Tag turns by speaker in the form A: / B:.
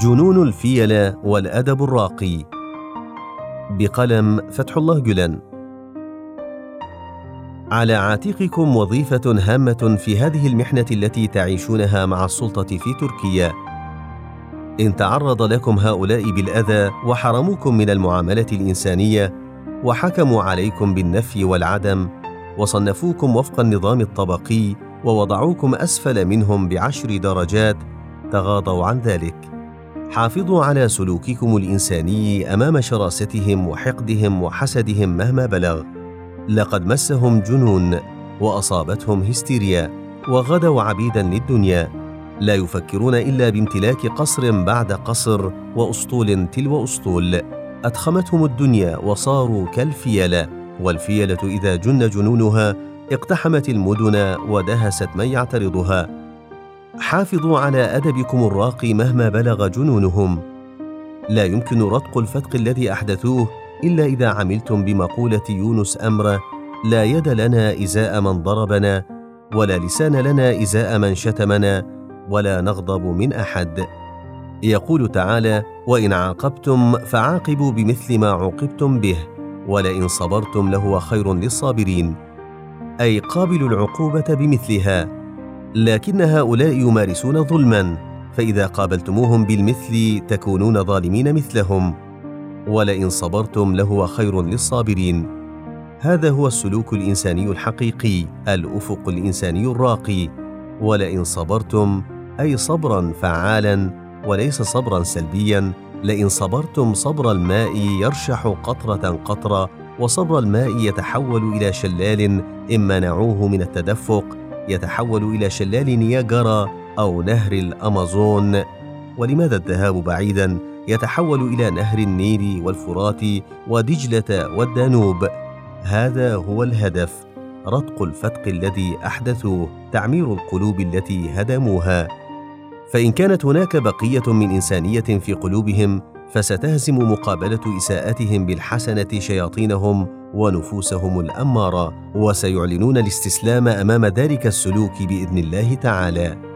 A: جنون الفيلة والأدب الراقي. بقلم فتح الله جلان على عاتقكم وظيفة هامة في هذه المحنة التي تعيشونها مع السلطة في تركيا. إن تعرض لكم هؤلاء بالأذى وحرموكم من المعاملة الإنسانية وحكموا عليكم بالنفي والعدم وصنفوكم وفق النظام الطبقي ووضعوكم أسفل منهم بعشر درجات تغاضوا عن ذلك. حافظوا على سلوككم الإنساني أمام شراستهم وحقدهم وحسدهم مهما بلغ. لقد مسهم جنون وأصابتهم هستيريا وغدوا عبيدا للدنيا. لا يفكرون إلا بامتلاك قصر بعد قصر وأسطول تلو أسطول. ادخمتهم الدنيا وصاروا كالفيله والفيله إذا جن جنونها اقتحمت المدن ودهست من يعترضها. حافظوا على أدبكم الراقي مهما بلغ جنونهم. لا يمكن رتق الفتق الذي أحدثوه إلا إذا عملتم بمقولة يونس أمرة لا يد لنا إزاء من ضربنا ولا لسان لنا إزاء من شتمنا ولا نغضب من أحد. يقول تعالى وإن عاقبتم فعاقبوا بمثل ما عوقبتم به ولئن صبرتم لهو خير للصابرين. أي قابلوا العقوبة بمثلها. لكن هؤلاء يمارسون ظلما فإذا قابلتموهم بالمثل تكونون ظالمين مثلهم. ولئن صبرتم لهو خير للصابرين. هذا هو السلوك الإنساني الحقيقي الأفق الإنساني الراقي. ولئن صبرتم أي صبرا فعالا وليس صبرا سلبيا لئن صبرتم صبر الماء يرشح قطرة قطرة وصبر الماء يتحول إلى شلال ان منعوه من التدفق يتحول إلى شلال نياجرا أو نهر الأمازون. ولماذا الذهاب بعيدا يتحول إلى نهر النيل والفرات ودجلة والدانوب؟ هذا هو الهدف رتق الفتق الذي أحدثوه تعمير القلوب التي هدموها. فإن كانت هناك بقية من إنسانية في قلوبهم فستهزم مقابلة إساءتهم بالحسنة شياطينهم ونفوسهم الأمارة وسيعلنون الاستسلام أمام ذلك السلوك بإذن الله تعالى.